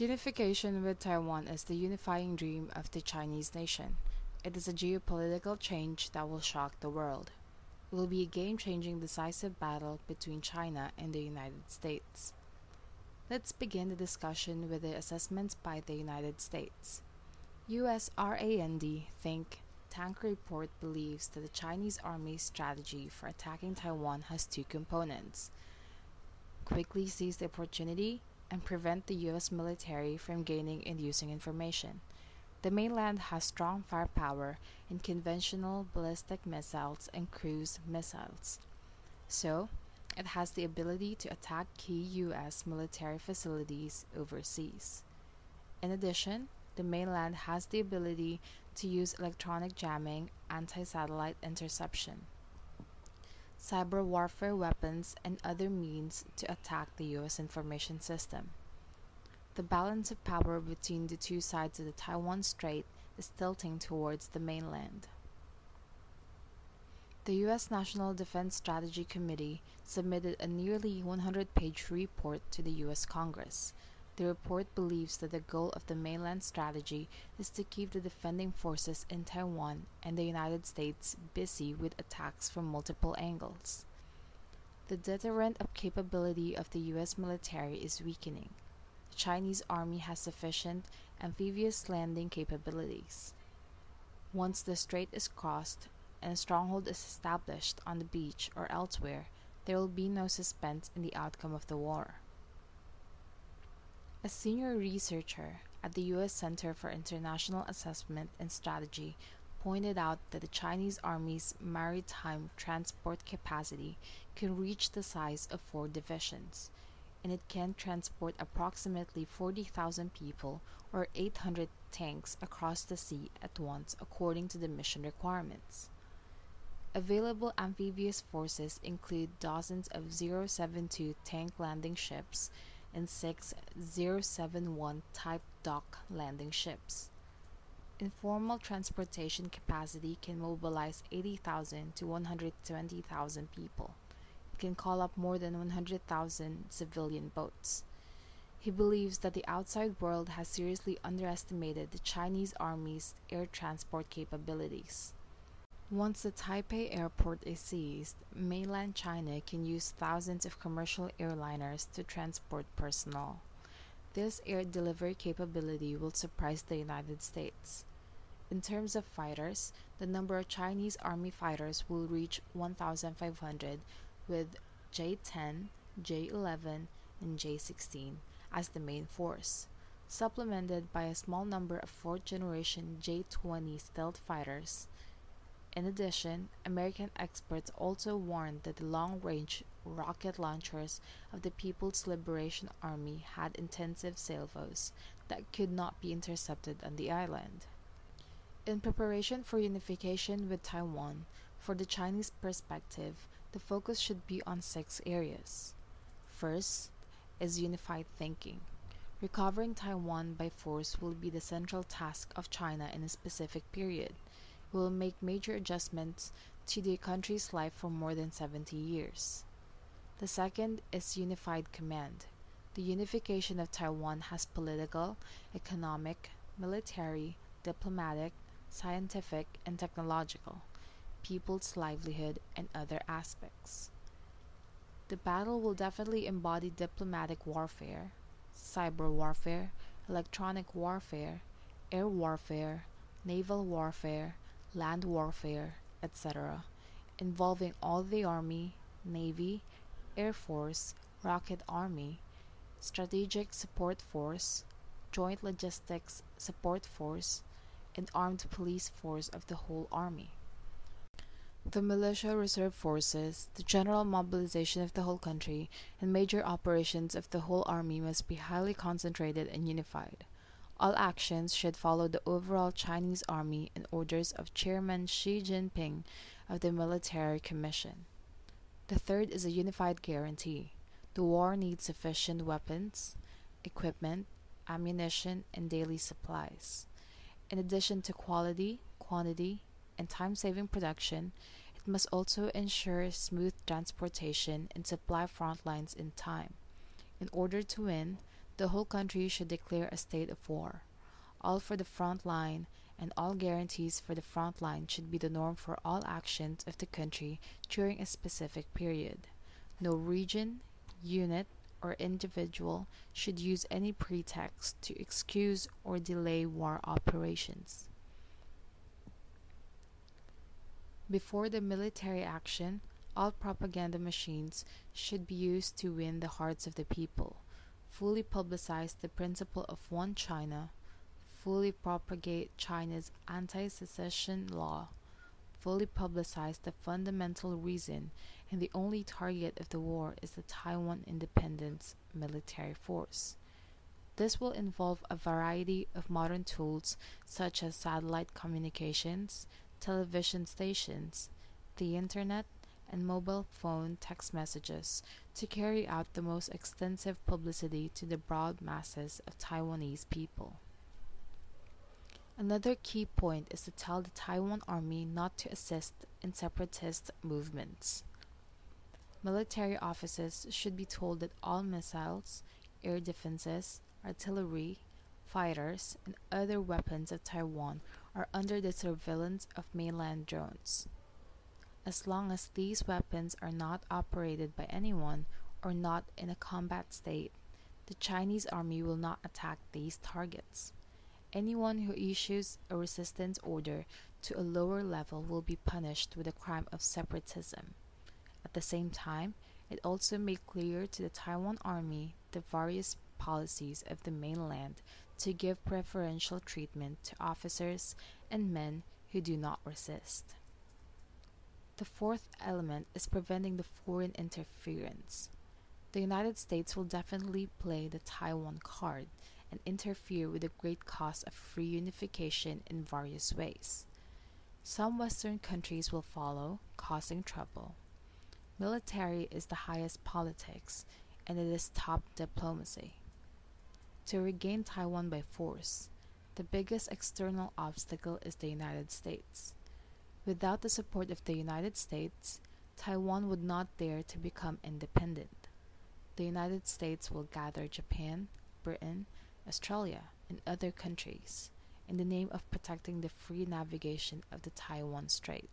Unification with Taiwan is the unifying dream of the Chinese nation. It is a geopolitical change that will shock the world. It will be a game changing decisive battle between China and the United States. Let's begin the discussion with the assessments by the United States. US RAND think Tank Report believes that the Chinese Army's strategy for attacking Taiwan has two components quickly seize the opportunity and prevent the US military from gaining and using information. The mainland has strong firepower in conventional ballistic missiles and cruise missiles. So, it has the ability to attack key US military facilities overseas. In addition, the mainland has the ability to use electronic jamming, anti satellite interception, cyber warfare weapons, and other means to attack the US information system. The balance of power between the two sides of the Taiwan Strait is tilting towards the mainland. The U.S. National Defense Strategy Committee submitted a nearly 100 page report to the U.S. Congress. The report believes that the goal of the mainland strategy is to keep the defending forces in Taiwan and the United States busy with attacks from multiple angles. The deterrent of capability of the U.S. military is weakening. The Chinese army has sufficient amphibious landing capabilities. Once the strait is crossed and a stronghold is established on the beach or elsewhere, there will be no suspense in the outcome of the war. A senior researcher at the U.S. Center for International Assessment and Strategy pointed out that the Chinese Army's maritime transport capacity can reach the size of four divisions, and it can transport approximately 40,000 people or 800 tanks across the sea at once according to the mission requirements. Available amphibious forces include dozens of 072 tank landing ships and six 071 type dock landing ships. Informal transportation capacity can mobilize 80,000 to 120,000 people. It can call up more than 100,000 civilian boats. He believes that the outside world has seriously underestimated the Chinese Army's air transport capabilities. Once the Taipei airport is seized, mainland China can use thousands of commercial airliners to transport personnel. This air delivery capability will surprise the United States. In terms of fighters, the number of Chinese army fighters will reach 1,500 with J 10, J 11, and J 16 as the main force, supplemented by a small number of fourth generation J 20 stealth fighters in addition, American experts also warned that the long range rocket launchers of the People's Liberation Army had intensive salvos that could not be intercepted on the island. In preparation for unification with Taiwan, for the Chinese perspective, the focus should be on six areas. First is unified thinking. Recovering Taiwan by force will be the central task of China in a specific period will make major adjustments to the country's life for more than 70 years. The second is unified command. The unification of Taiwan has political, economic, military, diplomatic, scientific, and technological, people's livelihood, and other aspects. The battle will definitely embody diplomatic warfare, cyber warfare, electronic warfare, air warfare, naval warfare, land warfare, etc., involving all the Army, Navy, Air Force, Rocket Army, Strategic Support Force, Joint Logistics Support Force, and Armed Police Force of the whole Army. The militia reserve forces, the general mobilization of the whole country, and major operations of the whole army must be highly concentrated and unified. All actions should follow the overall Chinese Army and orders of Chairman Xi Jinping of the Military Commission. The third is a unified guarantee. The war needs sufficient weapons, equipment, ammunition, and daily supplies. In addition to quality, quantity, and time saving production, it must also ensure smooth transportation and supply front lines in time. In order to win, the whole country should declare a state of war. All for the front line, and all guarantees for the front line should be the norm for all actions of the country during a specific period. No region, unit, or individual should use any pretext to excuse or delay war operations. Before the military action, all propaganda machines should be used to win the hearts of the people, fully publicize the principle of one China, fully propagate China's anti secession law, fully publicize the fundamental reason and the only target of the war is the Taiwan Independence military force. This will involve a variety of modern tools such as satellite communications, television stations, the internet, and mobile phone text messages to carry out the most extensive publicity to the broad masses of Taiwanese people. Another key point is to tell the Taiwan Army not to assist in separatist movements. Military officers should be told that all missiles, air defenses, artillery, fighters, and other weapons of Taiwan are under the surveillance of mainland drones. As long as these weapons are not operated by anyone or not in a combat state, the Chinese army will not attack these targets. Anyone who issues a resistance order to a lower level will be punished with the crime of separatism. At the same time, it also made clear to the Taiwan army the various policies of the mainland to give preferential treatment to officers and men who do not resist. The fourth element is preventing the foreign interference. The United States will definitely play the Taiwan card and interfere with the great cause of free unification in various ways. Some Western countries will follow, causing trouble. Military is the highest politics, and it is top diplomacy to regain Taiwan by force. The biggest external obstacle is the United States. Without the support of the United States, Taiwan would not dare to become independent. The United States will gather Japan, Britain, Australia, and other countries in the name of protecting the free navigation of the Taiwan Strait,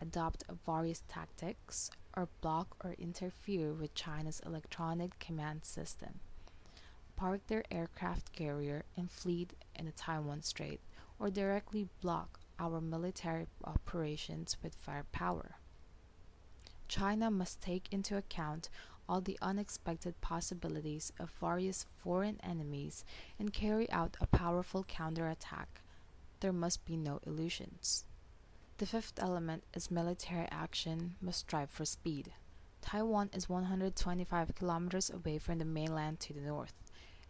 adopt various tactics, or block or interfere with China's electronic command system park their aircraft carrier and fleet in the Taiwan Strait, or directly block our military operations with firepower. China must take into account all the unexpected possibilities of various foreign enemies and carry out a powerful counterattack. There must be no illusions. The fifth element is military action must strive for speed. Taiwan is 125 kilometers away from the mainland to the north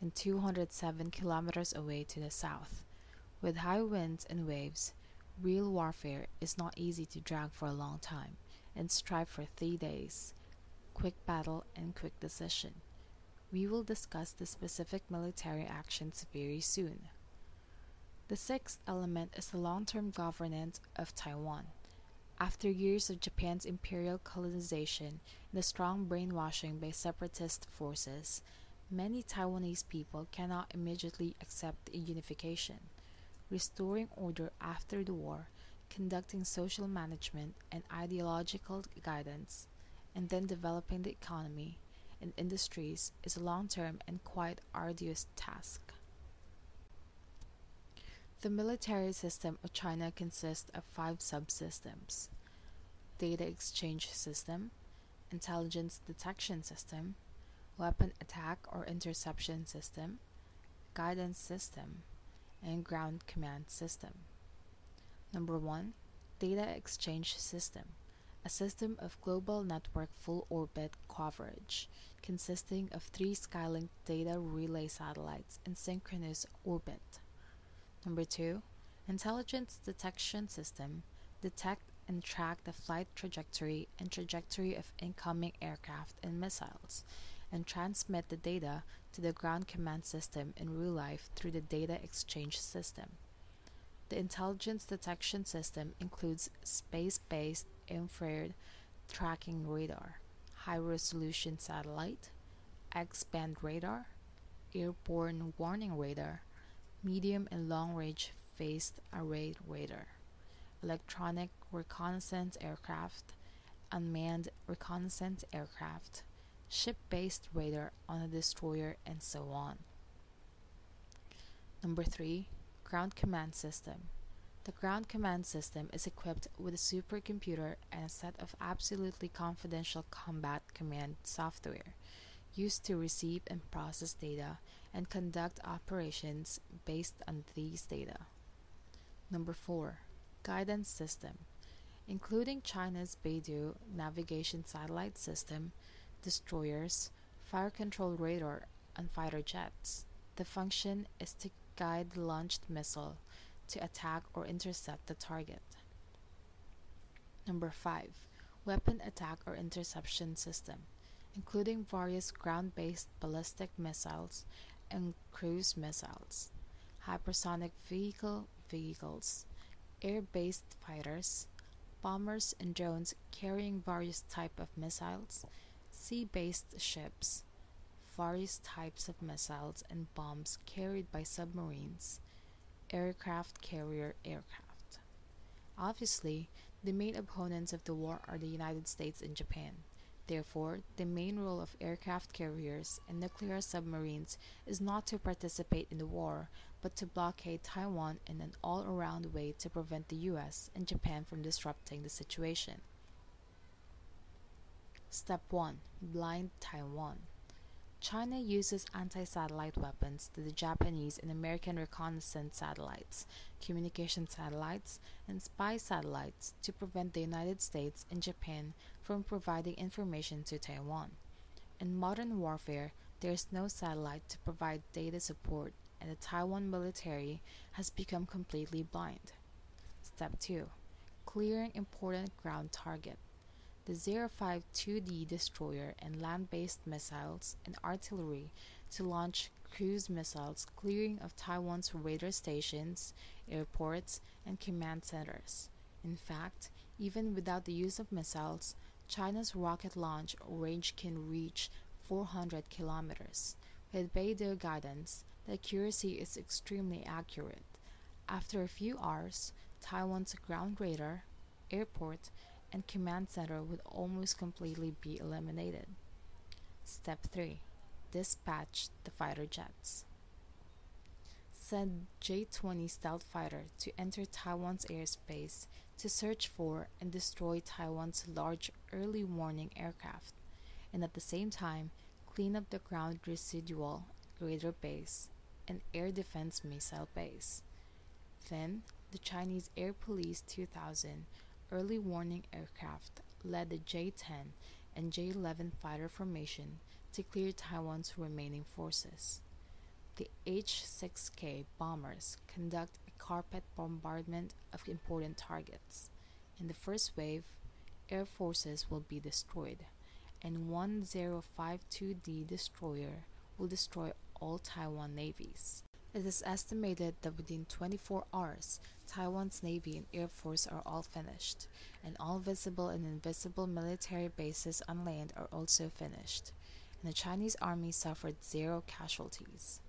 and 207 kilometers away to the south. With high winds and waves, real warfare is not easy to drag for a long time and strive for three days. Quick battle and quick decision. We will discuss the specific military actions very soon. The sixth element is the long term governance of Taiwan. After years of Japan's imperial colonization and the strong brainwashing by separatist forces, Many Taiwanese people cannot immediately accept unification. Restoring order after the war, conducting social management and ideological guidance, and then developing the economy and industries is a long term and quite arduous task. The military system of China consists of five subsystems data exchange system, intelligence detection system, weapon attack or interception system, guidance system, and ground command system. Number 1. Data exchange system, a system of global network full orbit coverage consisting of three Skylink data relay satellites in synchronous orbit. Number 2. Intelligence detection system, detect and track the flight trajectory and trajectory of incoming aircraft and missiles and transmit the data to the ground command system in real life through the data exchange system. The intelligence detection system includes space based infrared tracking radar, high resolution satellite, X band radar, airborne warning radar, medium and long range phased array radar, electronic reconnaissance aircraft, unmanned reconnaissance aircraft, ship based radar on a destroyer, and so on. Number 3 Ground Command System. The ground command system is equipped with a supercomputer and a set of absolutely confidential combat command software used to receive and process data and conduct operations based on these data. Number 4. Guidance System including China's Beidou navigation satellite system, destroyers, fire control radar, and fighter jets. The function is to guide the launched missile to attack or intercept the target. Number 5. Weapon Attack or Interception System, including various ground based ballistic missiles and cruise missiles, hypersonic vehicle vehicles, air based fighters, bombers and drones carrying various type of missiles, sea-based ships, various types of missiles and bombs carried by submarines, aircraft carrier aircraft. Obviously, the main opponents of the war are the United States and Japan. Therefore, the main role of aircraft carriers and nuclear submarines is not to participate in the war, but to blockade Taiwan in an all around way to prevent the US and Japan from disrupting the situation. Step 1 Blind Taiwan. China uses anti satellite weapons to the Japanese and American reconnaissance satellites, communication satellites, and spy satellites to prevent the United States and Japan from providing information to Taiwan. In modern warfare, there is no satellite to provide data support, and the Taiwan military has become completely blind. Step 2 Clearing important ground target. The 052D destroyer and land based missiles and artillery to launch cruise missiles clearing of Taiwan's radar stations, airports, and command centers. In fact, even without the use of missiles, China's rocket launch range can reach 400 kilometers. With Beidou guidance, the accuracy is extremely accurate. After a few hours, Taiwan's ground radar, airport, and command center would almost completely be eliminated. Step 3 Dispatch the fighter jets. Send J 20 stealth fighter to enter Taiwan's airspace to search for and destroy Taiwan's large early warning aircraft, and at the same time clean up the ground residual radar base and air defense missile base. Then, the Chinese Air Police 2000 early warning aircraft led the J 10 and J 11 fighter formation to clear Taiwan's remaining forces. The H 6K bombers conduct a carpet bombardment of important targets. In the first wave, air forces will be destroyed, and 1052D destroyer will destroy all Taiwan navies. It is estimated that within 24 hours, Taiwan's Navy and Air Force are all finished, and all visible and invisible military bases on land are also finished, and the Chinese Army suffered zero casualties.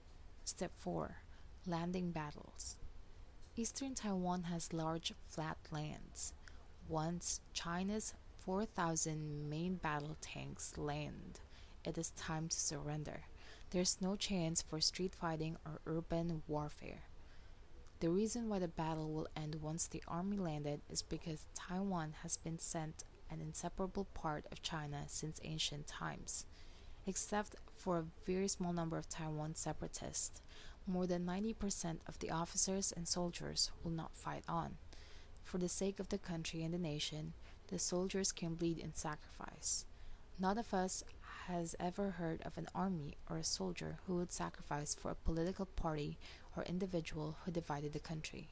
Step 4 Landing Battles Eastern Taiwan has large flat lands. Once China's 4,000 main battle tanks land, it is time to surrender. There's no chance for street fighting or urban warfare. The reason why the battle will end once the army landed is because Taiwan has been sent an inseparable part of China since ancient times. Except for a very small number of Taiwan separatists, more than 90% of the officers and soldiers will not fight on. For the sake of the country and the nation, the soldiers can bleed in sacrifice. None of us has ever heard of an army or a soldier who would sacrifice for a political party or individual who divided the country.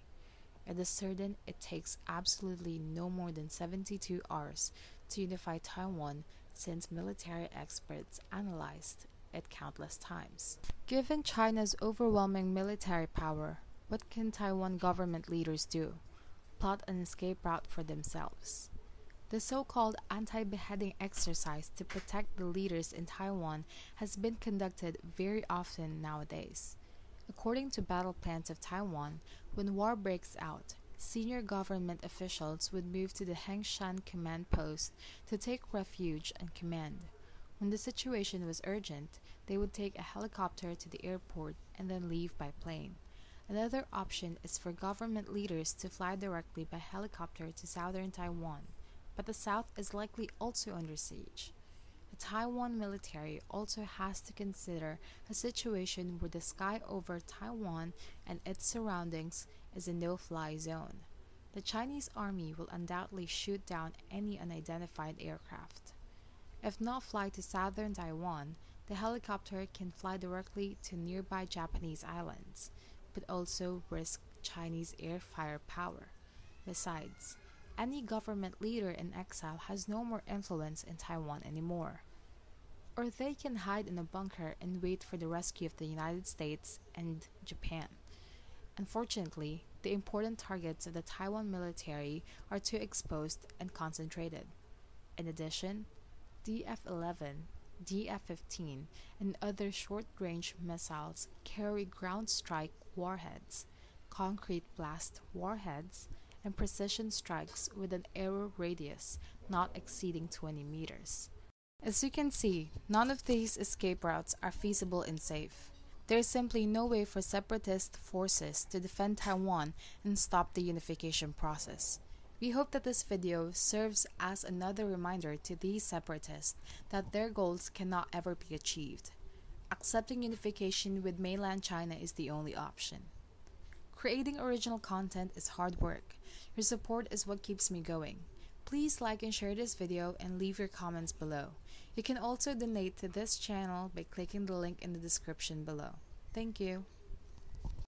It is certain it takes absolutely no more than 72 hours to unify Taiwan since military experts analyzed it countless times. Given China's overwhelming military power, what can Taiwan government leaders do? Plot an escape route for themselves. The so called anti beheading exercise to protect the leaders in Taiwan has been conducted very often nowadays. According to Battle Plans of Taiwan, when war breaks out, senior government officials would move to the Hengshan command post to take refuge and command. When the situation was urgent, they would take a helicopter to the airport and then leave by plane. Another option is for government leaders to fly directly by helicopter to southern Taiwan, but the south is likely also under siege. The Taiwan military also has to consider a situation where the sky over Taiwan and its surroundings is a no fly zone. The Chinese army will undoubtedly shoot down any unidentified aircraft. If not fly to southern Taiwan, the helicopter can fly directly to nearby Japanese islands, but also risk Chinese air firepower. Besides, any government leader in exile has no more influence in Taiwan anymore. Or they can hide in a bunker and wait for the rescue of the United States and Japan. Unfortunately, the important targets of the Taiwan military are too exposed and concentrated. In addition, DF 11, DF 15, and other short range missiles carry ground strike warheads, concrete blast warheads, and precision strikes with an arrow radius not exceeding 20 meters. As you can see, none of these escape routes are feasible and safe. There is simply no way for separatist forces to defend Taiwan and stop the unification process. We hope that this video serves as another reminder to these separatists that their goals cannot ever be achieved. Accepting unification with mainland China is the only option. Creating original content is hard work. Your support is what keeps me going. Please like and share this video and leave your comments below. You can also donate to this channel by clicking the link in the description below. Thank you.